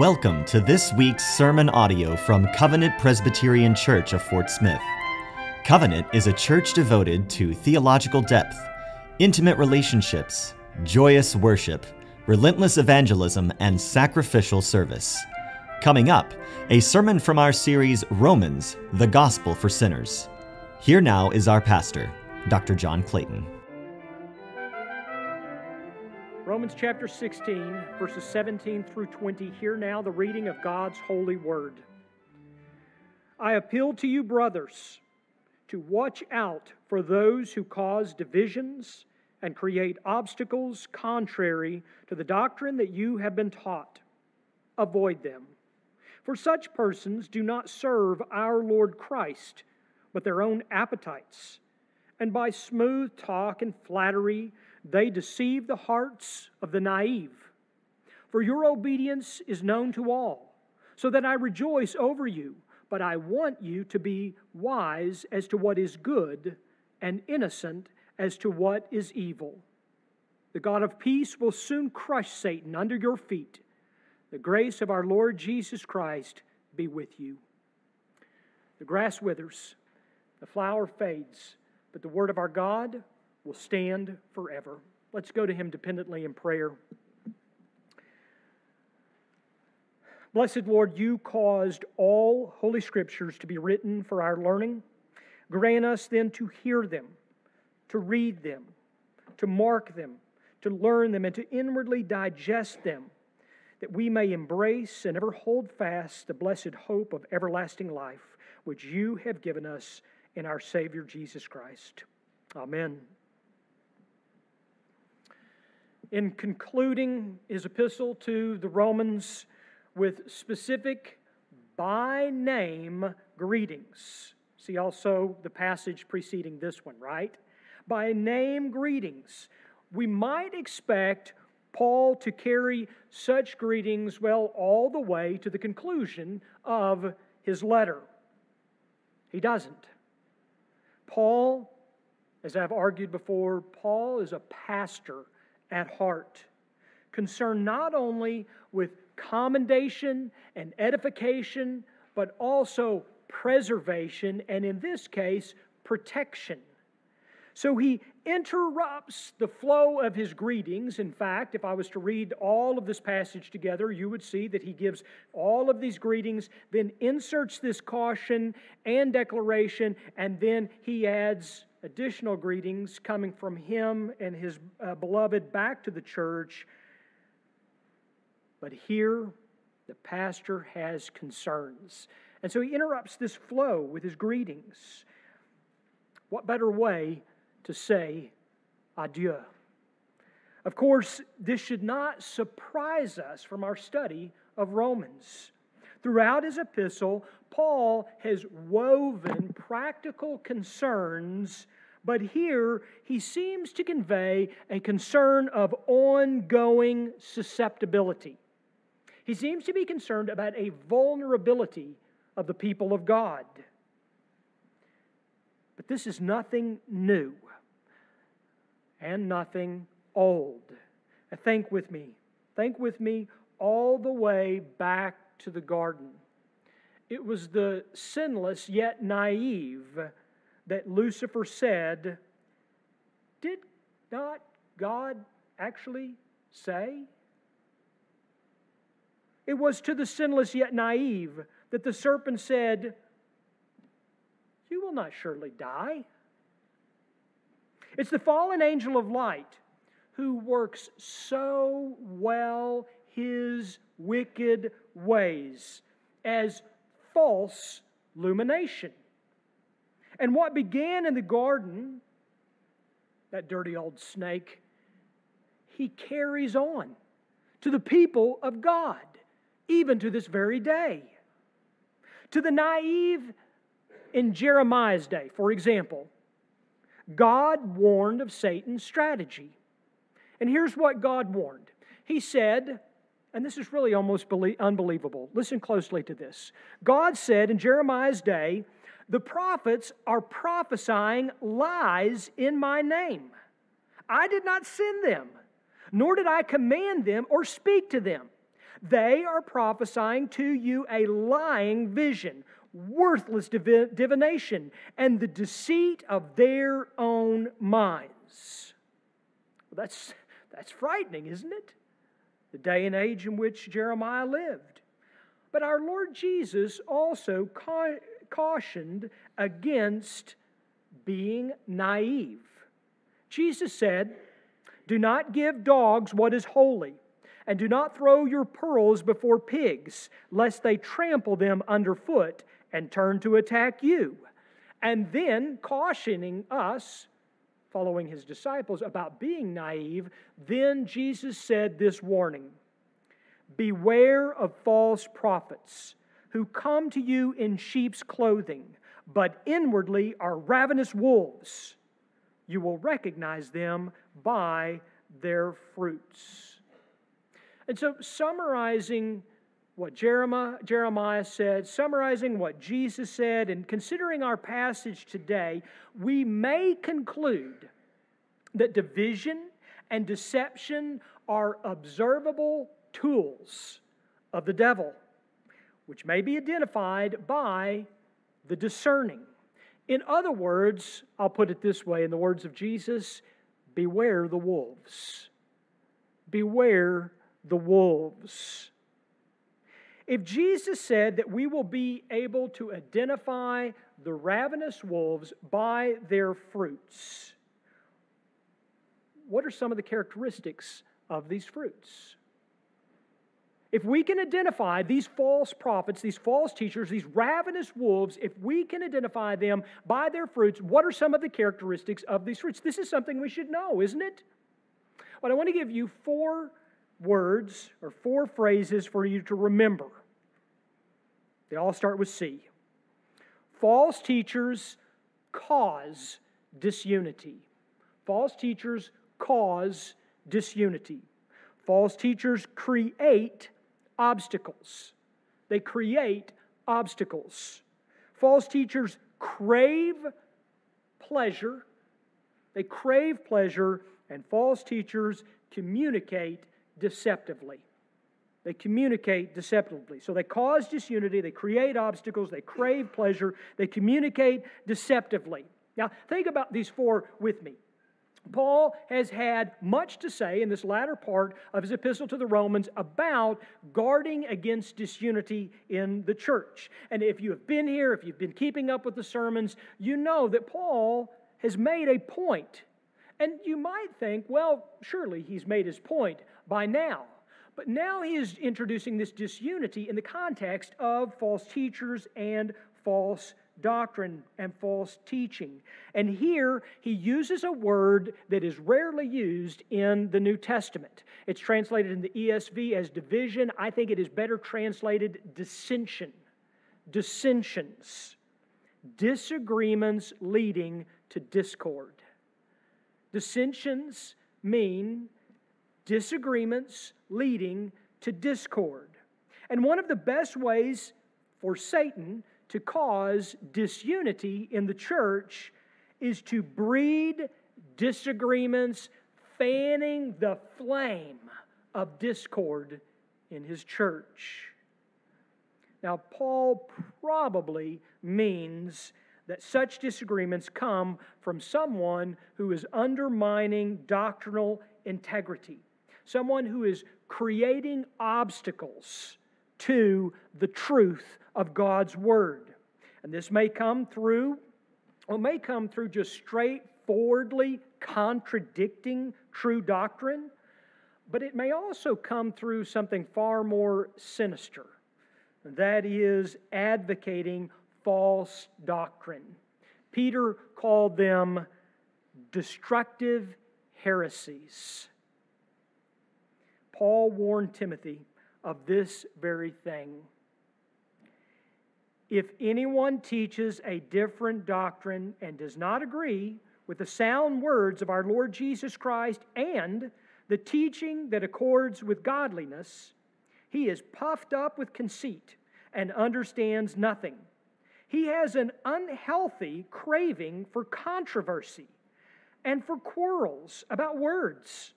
Welcome to this week's sermon audio from Covenant Presbyterian Church of Fort Smith. Covenant is a church devoted to theological depth, intimate relationships, joyous worship, relentless evangelism, and sacrificial service. Coming up, a sermon from our series Romans, the Gospel for Sinners. Here now is our pastor, Dr. John Clayton. Romans chapter 16, verses 17 through 20. Hear now the reading of God's holy word. I appeal to you, brothers, to watch out for those who cause divisions and create obstacles contrary to the doctrine that you have been taught. Avoid them. For such persons do not serve our Lord Christ, but their own appetites. And by smooth talk and flattery, they deceive the hearts of the naive. For your obedience is known to all, so that I rejoice over you. But I want you to be wise as to what is good and innocent as to what is evil. The God of peace will soon crush Satan under your feet. The grace of our Lord Jesus Christ be with you. The grass withers, the flower fades, but the word of our God will stand forever. Let's go to him dependently in prayer. Blessed Lord, you caused all holy scriptures to be written for our learning. Grant us then to hear them, to read them, to mark them, to learn them, and to inwardly digest them, that we may embrace and ever hold fast the blessed hope of everlasting life, which you have given us in our Savior Jesus Christ. Amen. In concluding his epistle to the Romans with specific by name greetings. See also the passage preceding this one, right? By name greetings. We might expect Paul to carry such greetings, well, all the way to the conclusion of his letter. He doesn't. Paul as I've argued before, Paul is a pastor at heart, concerned not only with commendation and edification, but also preservation, and in this case, protection. So he interrupts the flow of his greetings. In fact, if I was to read all of this passage together, you would see that he gives all of these greetings, then inserts this caution and declaration, and then he adds additional greetings coming from him and his uh, beloved back to the church. But here, the pastor has concerns. And so he interrupts this flow with his greetings. What better way to say adieu? Of course, this should not surprise us from our study of Romans. Throughout his epistle, Paul has woven practical concerns, but here he seems to convey a concern of ongoing susceptibility. He seems to be concerned about a vulnerability of the people of God. But this is nothing new and nothing old. think with me. Think with me all the way back to the garden. It was the sinless yet naive that Lucifer said, Did not God actually say? It was to the sinless yet naive that the serpent said, You will not surely die. It's the fallen angel of light who works so well his wicked ways as false illumination. And what began in the garden, that dirty old snake, he carries on to the people of God, even to this very day. To the naive in Jeremiah's day, for example, God warned of Satan's strategy. And here's what God warned He said, and this is really almost unbelievable. Listen closely to this. God said in Jeremiah's day, the prophets are prophesying lies in my name. I did not send them, nor did I command them or speak to them. They are prophesying to you a lying vision, worthless divination, and the deceit of their own minds. Well, that's, that's frightening, isn't it? The day and age in which Jeremiah lived. But our Lord Jesus also cautioned against being naive. Jesus said, Do not give dogs what is holy, and do not throw your pearls before pigs, lest they trample them underfoot and turn to attack you. And then cautioning us, following his disciples, about being naive, then Jesus said this warning Beware of false prophets who come to you in sheep's clothing, but inwardly are ravenous wolves. You will recognize them by their fruits. And so, summarizing what Jeremiah, Jeremiah said, summarizing what Jesus said, and considering our passage today, we may conclude that division and deception are observable tools of the devil, which may be identified by the discerning. In other words, I'll put it this way in the words of Jesus beware the wolves. Beware the wolves. If Jesus said that we will be able to identify the ravenous wolves by their fruits, what are some of the characteristics of these fruits? If we can identify these false prophets, these false teachers, these ravenous wolves, if we can identify them by their fruits, what are some of the characteristics of these fruits? This is something we should know, isn't it? But I want to give you four words or four phrases for you to remember. They all start with C. False teachers cause disunity. False teachers cause disunity. False teachers create obstacles. They create obstacles. False teachers crave pleasure, they crave pleasure, and false teachers communicate deceptively. They communicate deceptively. So they cause disunity, they create obstacles, they crave pleasure, they communicate deceptively. Now, think about these four with me. Paul has had much to say in this latter part of his epistle to the Romans about guarding against disunity in the church. And if you have been here, if you've been keeping up with the sermons, you know that Paul has made a point. And you might think, well, surely he's made his point by now. But now he is introducing this disunity in the context of false teachers and false doctrine and false teaching. And here he uses a word that is rarely used in the New Testament. It's translated in the ESV as division. I think it is better translated dissension. Dissensions. Disagreements leading to discord. Dissensions mean disagreements leading to discord. And one of the best ways for Satan to cause disunity in the church is to breed disagreements, fanning the flame of discord in his church. Now, Paul probably means that such disagreements come from someone who is undermining doctrinal integrity, someone who is creating obstacles to the truth of God's Word. And this may come through, or may come through just straightforwardly contradicting true doctrine, but it may also come through something far more sinister. That is advocating false doctrine. Peter called them destructive heresies. Paul warned Timothy of this very thing. If anyone teaches a different doctrine and does not agree with the sound words of our Lord Jesus Christ and the teaching that accords with godliness, he is puffed up with conceit and understands nothing. He has an unhealthy craving for controversy and for quarrels about words,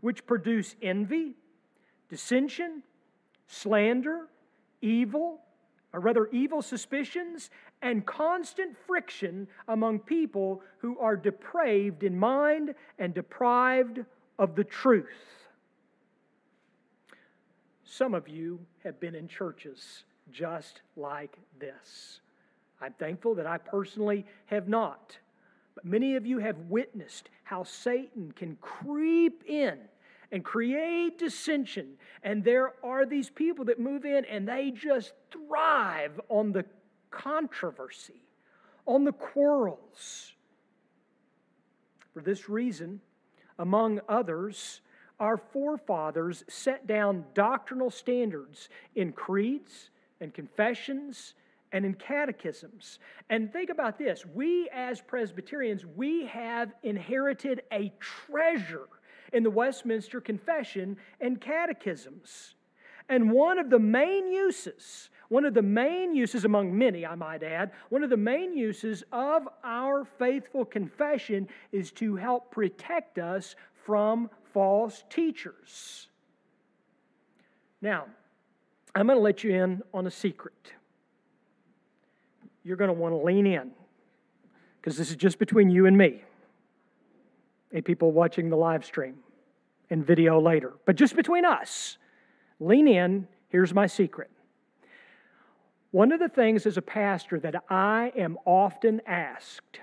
which produce envy, dissension, slander, evil, or rather evil suspicions, and constant friction among people who are depraved in mind and deprived of the truth. Some of you have been in churches just like this. I'm thankful that I personally have not. But many of you have witnessed how Satan can creep in and create dissension. And there are these people that move in and they just thrive on the controversy, on the quarrels. For this reason, among others, our forefathers set down doctrinal standards in creeds and confessions and in catechisms. And think about this we, as Presbyterians, we have inherited a treasure in the Westminster Confession and catechisms. And one of the main uses, one of the main uses among many, I might add, one of the main uses of our faithful confession is to help protect us from false teachers. Now, I'm going to let you in on a secret. You're going to want to lean in because this is just between you and me and people watching the live stream and video later. But just between us, lean in. Here's my secret. One of the things as a pastor that I am often asked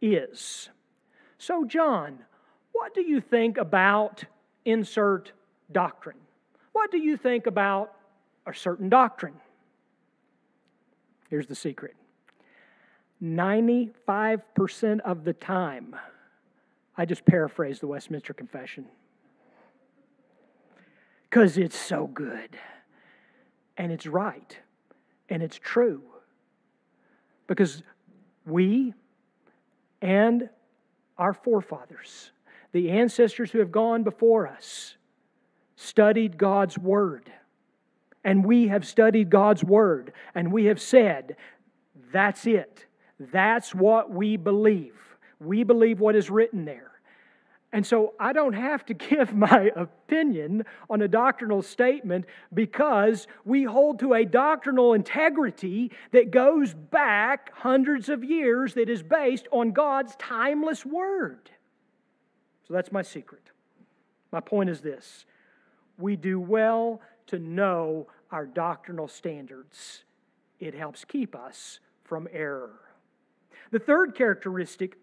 is So, John, what do you think about insert doctrine? What do you think about a certain doctrine. Here's the secret 95% of the time, I just paraphrase the Westminster Confession because it's so good and it's right and it's true. Because we and our forefathers, the ancestors who have gone before us, studied God's Word and we have studied God's Word and we have said, that's it. That's what we believe. We believe what is written there. And so I don't have to give my opinion on a doctrinal statement because we hold to a doctrinal integrity that goes back hundreds of years that is based on God's timeless Word. So that's my secret. My point is this we do well to know our doctrinal standards. It helps keep us from error. The third characteristic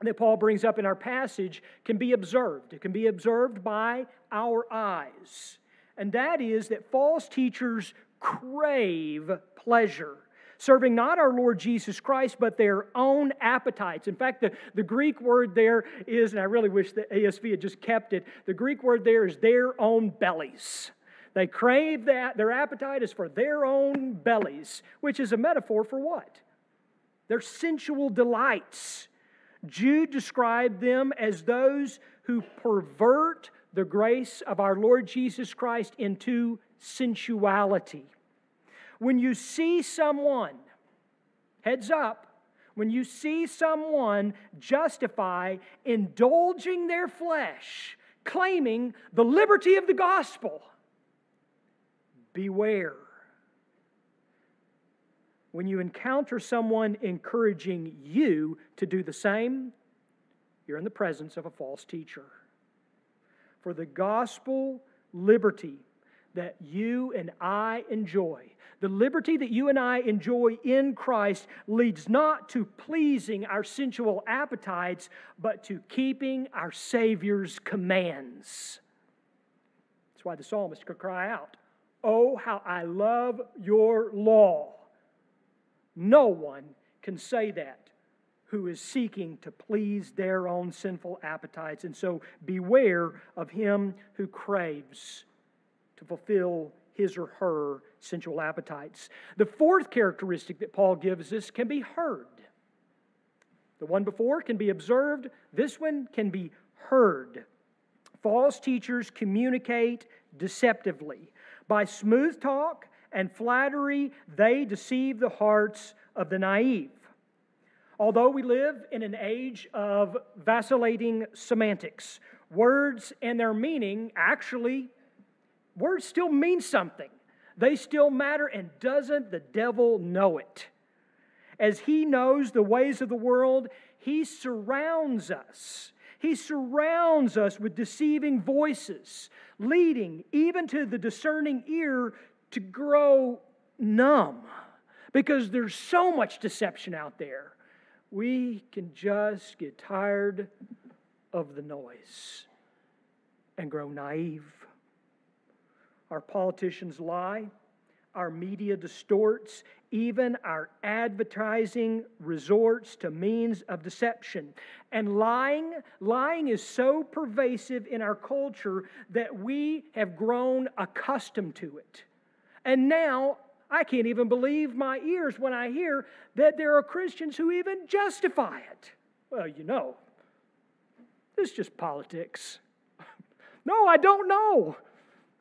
that Paul brings up in our passage can be observed. It can be observed by our eyes. And that is that false teachers crave pleasure, serving not our Lord Jesus Christ, but their own appetites. In fact, the, the Greek word there is, and I really wish the ESV had just kept it, the Greek word there is their own bellies. They crave that. Their appetite is for their own bellies, which is a metaphor for what? Their sensual delights. Jude described them as those who pervert the grace of our Lord Jesus Christ into sensuality. When you see someone, heads up, when you see someone justify indulging their flesh, claiming the liberty of the gospel, beware. When you encounter someone encouraging you to do the same, you're in the presence of a false teacher. For the gospel liberty that you and I enjoy, the liberty that you and I enjoy in Christ, leads not to pleasing our sensual appetites, but to keeping our Savior's commands. That's why the psalmist could cry out, Oh, how I love your law. No one can say that who is seeking to please their own sinful appetites. And so beware of him who craves to fulfill his or her sensual appetites. The fourth characteristic that Paul gives us can be heard. The one before can be observed, this one can be heard. False teachers communicate deceptively. By smooth talk and flattery, they deceive the hearts of the naive. Although we live in an age of vacillating semantics, words and their meaning actually, words still mean something. They still matter, and doesn't the devil know it? As he knows the ways of the world, he surrounds us. He surrounds us with deceiving voices, leading even to the discerning ear to grow numb because there's so much deception out there. We can just get tired of the noise and grow naive. Our politicians lie, our media distorts, even our advertising resorts to means of deception. And lying, lying is so pervasive in our culture that we have grown accustomed to it. And now I can't even believe my ears when I hear that there are Christians who even justify it. Well, you know, it's just politics. no, I don't know.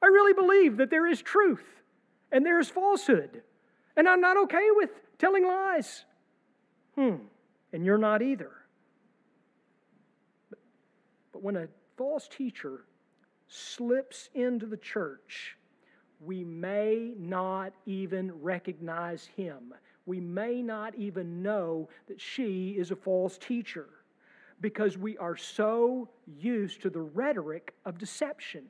I really believe that there is truth and there is falsehood. And I'm not okay with telling lies. Hmm, and you're not either. But, but when a false teacher slips into the church, we may not even recognize him. We may not even know that she is a false teacher because we are so used to the rhetoric of deception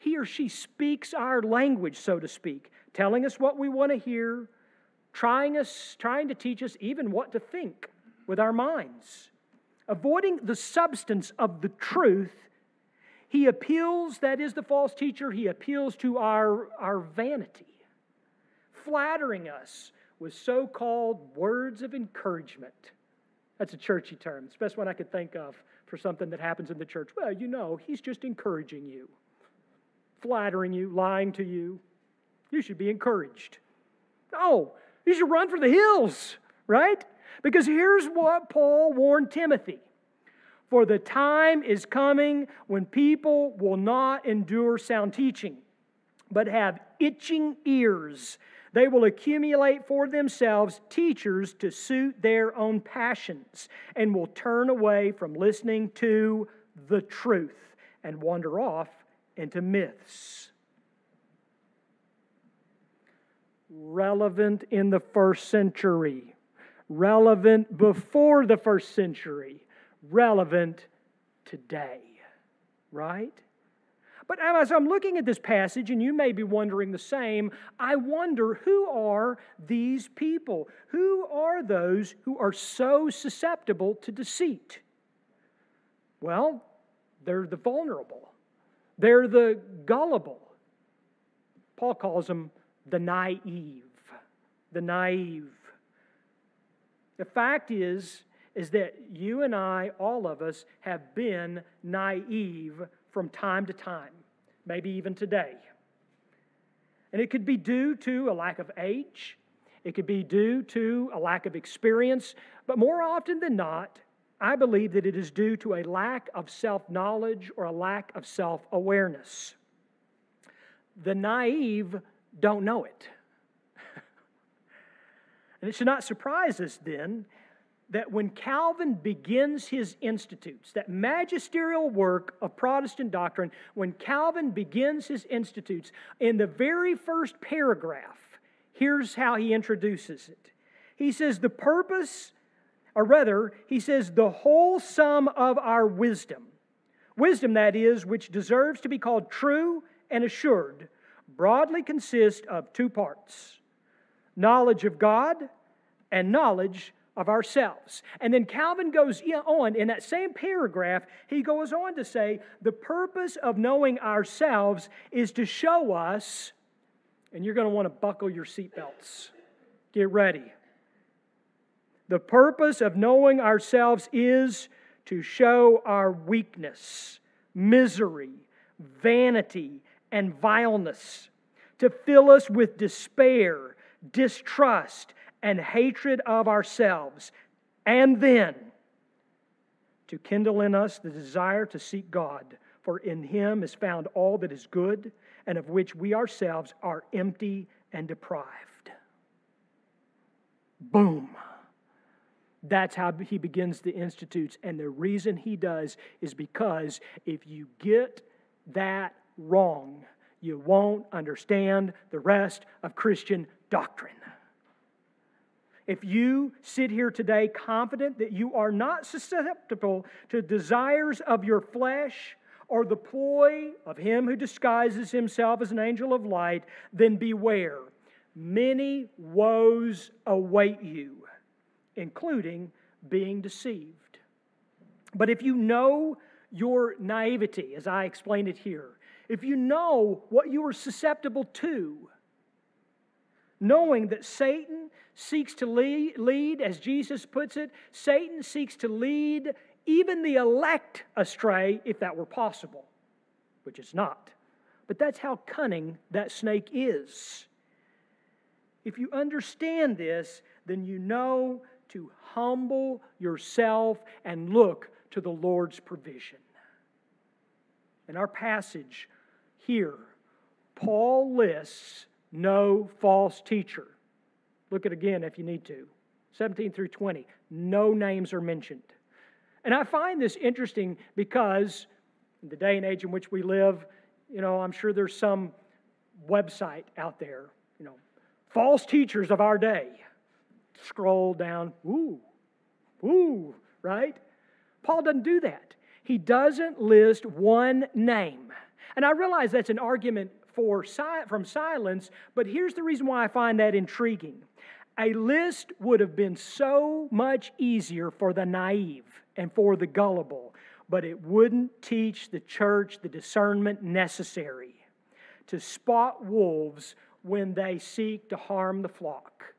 he or she speaks our language, so to speak, telling us what we want to hear, trying, us, trying to teach us even what to think with our minds. Avoiding the substance of the truth, he appeals, that is the false teacher, he appeals to our, our vanity, flattering us with so called words of encouragement. That's a churchy term. It's the best one I could think of for something that happens in the church. Well, you know, he's just encouraging you flattering you, lying to you. You should be encouraged. No, you should run for the hills, right? Because here's what Paul warned Timothy For the time is coming when people will not endure sound teaching, but have itching ears. They will accumulate for themselves teachers to suit their own passions and will turn away from listening to the truth and wander off into myths. Relevant in the first century, relevant before the first century, relevant today, right? But as I'm looking at this passage, and you may be wondering the same, I wonder who are these people? Who are those who are so susceptible to deceit? Well, they're the vulnerable. They're the gullible. Paul calls them the naive. The naive. The fact is, is that you and I, all of us, have been naive from time to time, maybe even today. And it could be due to a lack of age, it could be due to a lack of experience, but more often than not, I believe that it is due to a lack of self knowledge or a lack of self awareness. The naive don't know it. and it should not surprise us then that when Calvin begins his institutes, that magisterial work of Protestant doctrine, when Calvin begins his institutes, in the very first paragraph, here's how he introduces it. He says, The purpose or rather, he says, the whole sum of our wisdom, wisdom that is, which deserves to be called true and assured, broadly consists of two parts knowledge of God and knowledge of ourselves. And then Calvin goes on in that same paragraph, he goes on to say, the purpose of knowing ourselves is to show us, and you're going to want to buckle your seatbelts. Get ready the purpose of knowing ourselves is to show our weakness, misery, vanity, and vileness, to fill us with despair, distrust, and hatred of ourselves, and then to kindle in us the desire to seek God, for in Him is found all that is good, and of which we ourselves are empty and deprived. Boom. That's how he begins the institutes. And the reason he does is because if you get that wrong, you won't understand the rest of Christian doctrine. If you sit here today confident that you are not susceptible to desires of your flesh or the ploy of him who disguises himself as an angel of light, then beware. Many woes await you, including being deceived. But if you know your naivety, as I explained it here, if you know what you are susceptible to, knowing that Satan seeks to lead, as Jesus puts it, Satan seeks to lead even the elect astray if that were possible, which it's not. But that's how cunning that snake is. If you understand this, then you know to humble yourself and look to the Lord's provision. In our passage here, Paul lists no false teacher. Look at again if you need to. 17 through 20. No names are mentioned. And I find this interesting because in the day and age in which we live, you know, I'm sure there's some website out there, you know, false teachers of our day. Scroll down, ooh, ooh, right? Paul doesn't do that. He doesn't list one name. And I realize that's an argument for, from silence, but here's the reason why I find that intriguing. A list would have been so much easier for the naive and for the gullible, but it wouldn't teach the church the discernment necessary to spot wolves when they seek to harm the flock.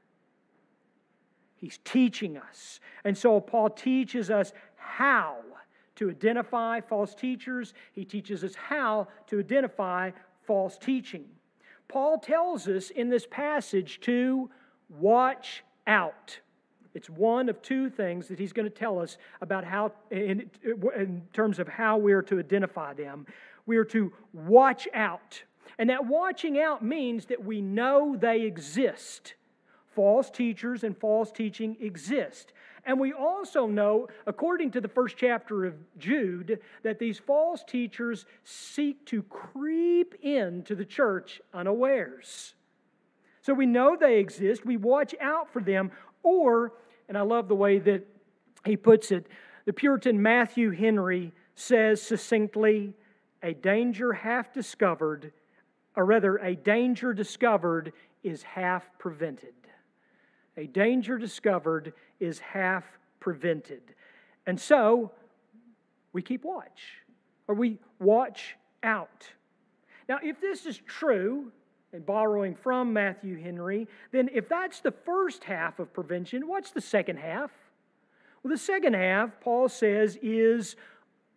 He's teaching us. And so Paul teaches us how to identify false teachers, he teaches us how to identify false teaching. Paul tells us in this passage to watch out. It's one of two things that he's going to tell us about how, in, in terms of how we're to identify them. We are to watch out. And that watching out means that we know they exist. False teachers and false teaching exist. And we also know, according to the first chapter of Jude, that these false teachers seek to creep into the church unawares. So we know they exist, we watch out for them, or, and I love the way that he puts it, the Puritan Matthew Henry says succinctly, a danger half discovered, or rather, a danger discovered is half prevented. A danger discovered is half prevented. And so we keep watch, or we watch out. Now, if this is true, and borrowing from Matthew Henry, then if that's the first half of prevention, what's the second half? Well, the second half, Paul says, is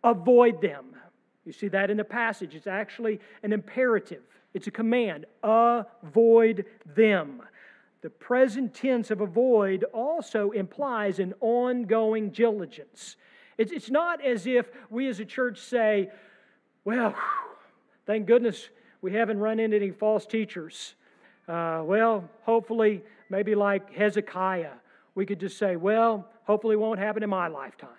avoid them. You see that in the passage. It's actually an imperative, it's a command. Avoid them. The present tense of avoid also implies an ongoing diligence. It's, it's not as if we as a church say, well, thank goodness we haven't run into any false teachers. Uh, well, hopefully, maybe like Hezekiah, we could just say, well, hopefully it won't happen in my lifetime,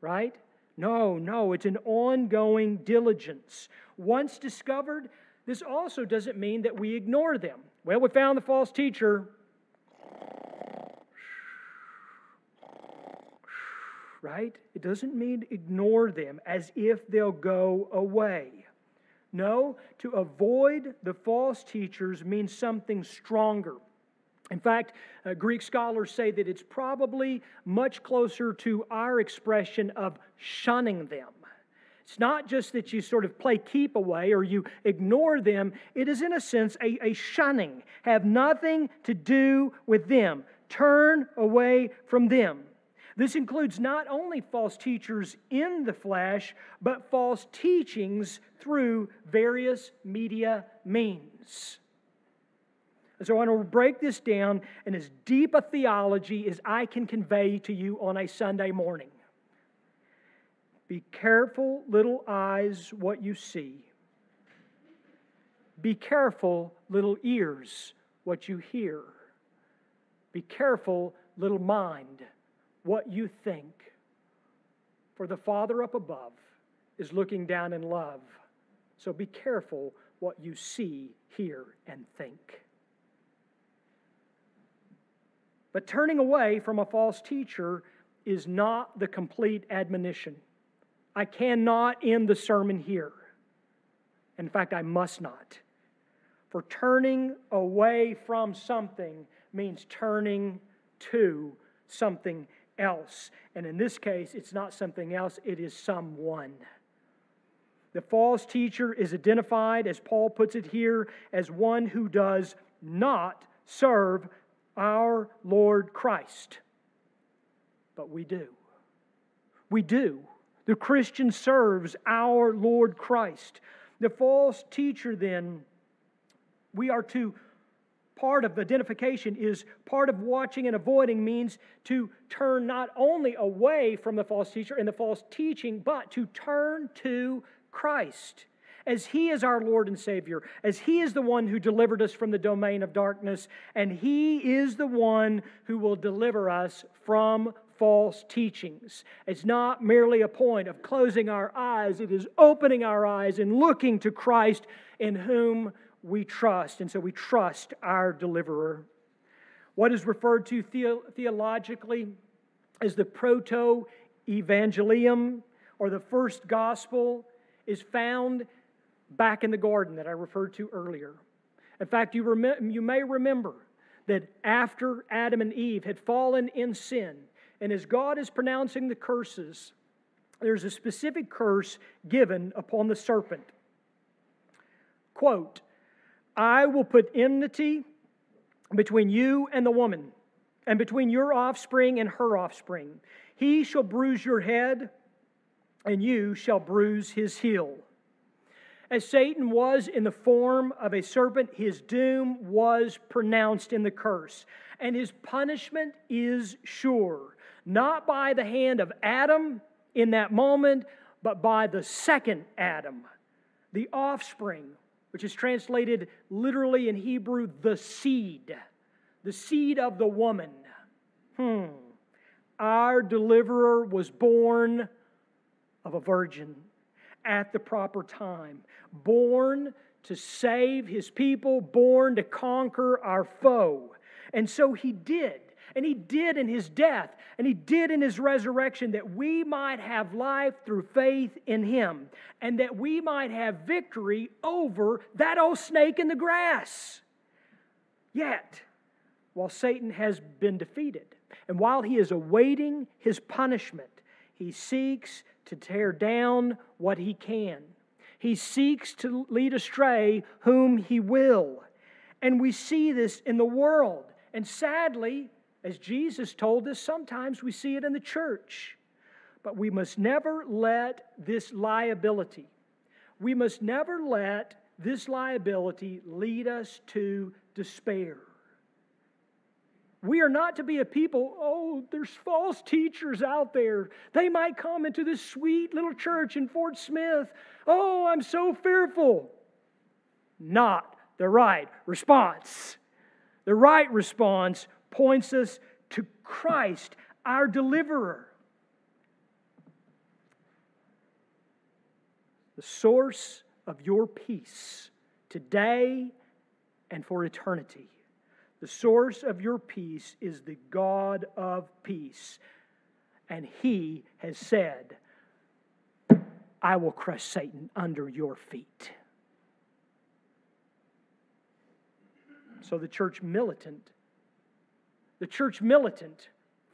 right? No, no, it's an ongoing diligence. Once discovered, this also doesn't mean that we ignore them. Well, we found the false teacher, right? It doesn't mean ignore them as if they'll go away. No, to avoid the false teachers means something stronger. In fact, uh, Greek scholars say that it's probably much closer to our expression of shunning them. It's not just that you sort of play keep away or you ignore them, it is, in a sense, a, a shunning. Have nothing to do with them, turn away from them. This includes not only false teachers in the flesh, but false teachings through various media means. So I want to break this down in as deep a theology as I can convey to you on a Sunday morning. Be careful, little eyes, what you see. Be careful, little ears, what you hear. Be careful, little mind, what you think. For the Father up above is looking down in love. So be careful what you see, hear, and think. But turning away from a false teacher is not the complete admonition. I cannot end the sermon here. In fact, I must not. For turning away from something means turning to something else. And in this case, it's not something else, it is someone. The false teacher is identified, as Paul puts it here, as one who does not serve our Lord Christ. But we do. We do. The Christian serves our Lord Christ. The false teacher, then, we are to part of identification is part of watching and avoiding means to turn not only away from the false teacher and the false teaching, but to turn to Christ. As He is our Lord and Savior, as He is the one who delivered us from the domain of darkness, and He is the one who will deliver us from false teachings. It's not merely a point of closing our eyes, it is opening our eyes and looking to Christ in whom we trust. And so we trust our deliverer. What is referred to the- theologically as the proto evangelium or the first gospel is found back in the garden that I referred to earlier. In fact, you, rem- you may remember that after Adam and Eve had fallen in sin, and as God is pronouncing the curses, there's a specific curse given upon the serpent. Quote, I will put enmity between you and the woman, and between your offspring and her offspring. He shall bruise your head, and you shall bruise his heel. As Satan was in the form of a serpent, his doom was pronounced in the curse, and his punishment is sure, not by the hand of Adam in that moment, but by the second Adam, the offspring which is translated literally in Hebrew, the seed, the seed of the woman. Hmm. Our deliverer was born of a virgin at the proper time, born to save his people, born to conquer our foe. And so he did. And he did in his death, and he did in his resurrection, that we might have life through faith in him, and that we might have victory over that old snake in the grass. Yet, while Satan has been defeated, and while he is awaiting his punishment, he seeks to tear down what he can. He seeks to lead astray whom he will. And we see this in the world. And sadly, as Jesus told us, sometimes we see it in the church. But we must never let this liability, we must never let this liability lead us to despair. We are not to be a people, oh, there's false teachers out there. They might come into this sweet little church in Fort Smith. Oh, I'm so fearful. Not the right response. The right response points us to Christ, our deliverer. The source of your peace today and for eternity. The source of your peace is the God of peace. And he has said, I will crush Satan under your feet. So the church militant the church militant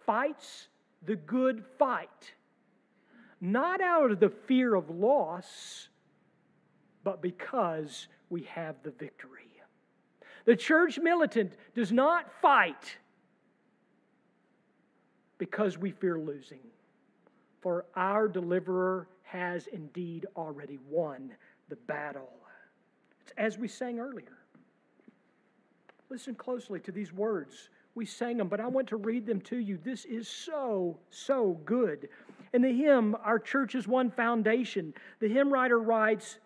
fights the good fight, not out of the fear of loss, but because we have the victory. The church militant does not fight because we fear losing, for our deliverer has indeed already won the battle. It's as we sang earlier. Listen closely to these words we sang them, but I want to read them to you. This is so, so good. In the hymn, Our Church is One Foundation, the hymn writer writes,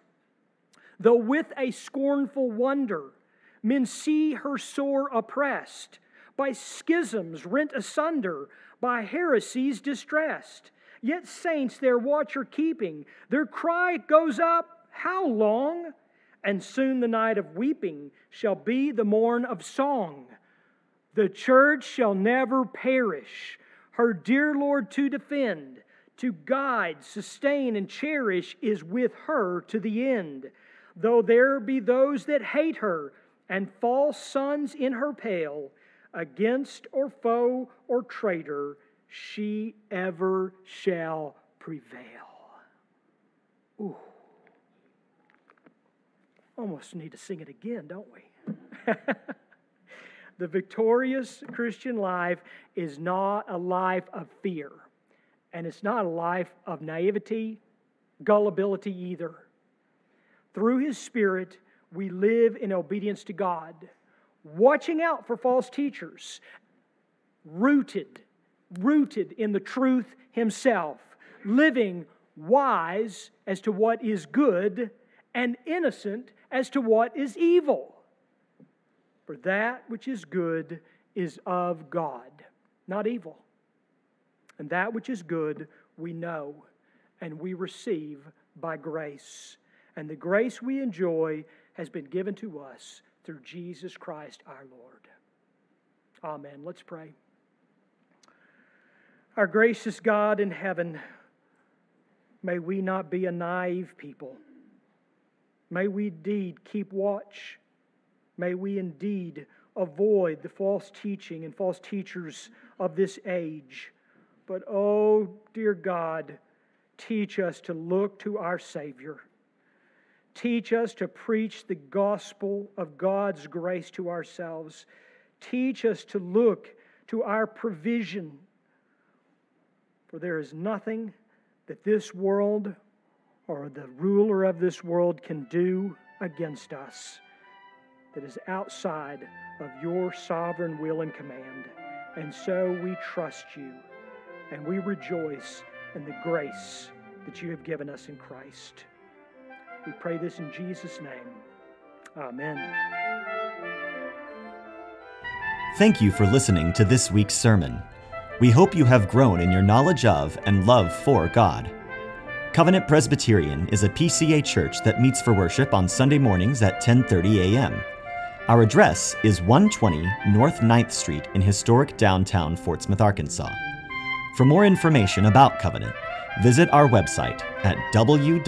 Though with a scornful wonder men see her sore oppressed, by schisms rent asunder, by heresies distressed, yet saints their watch are keeping, their cry goes up, How long? and soon the night of weeping shall be the morn of song. The church shall never perish, her dear Lord to defend, to guide, sustain, and cherish is with her to the end. Though there be those that hate her, and false sons in her pale, against or foe or traitor, she ever shall prevail. Ooh. Almost need to sing it again, don't we? the victorious Christian life is not a life of fear, and it's not a life of naivety, gullibility either. Through His Spirit, we live in obedience to God, watching out for false teachers, rooted, rooted in the truth Himself, living wise as to what is good and innocent as to what is evil. For that which is good is of God, not evil. And that which is good we know and we receive by grace. And the grace we enjoy has been given to us through Jesus Christ our Lord. Amen. Let's pray. Our gracious God in heaven, may we not be a naive people May we indeed keep watch. May we indeed avoid the false teaching and false teachers of this age. But, oh, dear God, teach us to look to our Savior. Teach us to preach the gospel of God's grace to ourselves. Teach us to look to our provision. For there is nothing that this world or the ruler of this world can do against us that is outside of your sovereign will and command. And so we trust you and we rejoice in the grace that you have given us in Christ. We pray this in Jesus' name. Amen. Thank you for listening to this week's sermon. We hope you have grown in your knowledge of and love for God. Covenant Presbyterian is a PCA church that meets for worship on Sunday mornings at 10:30 a.m. Our address is 120 North 9th Street in historic downtown Fort Smith, Arkansas. For more information about Covenant, visit our website at www.cpcfs.org.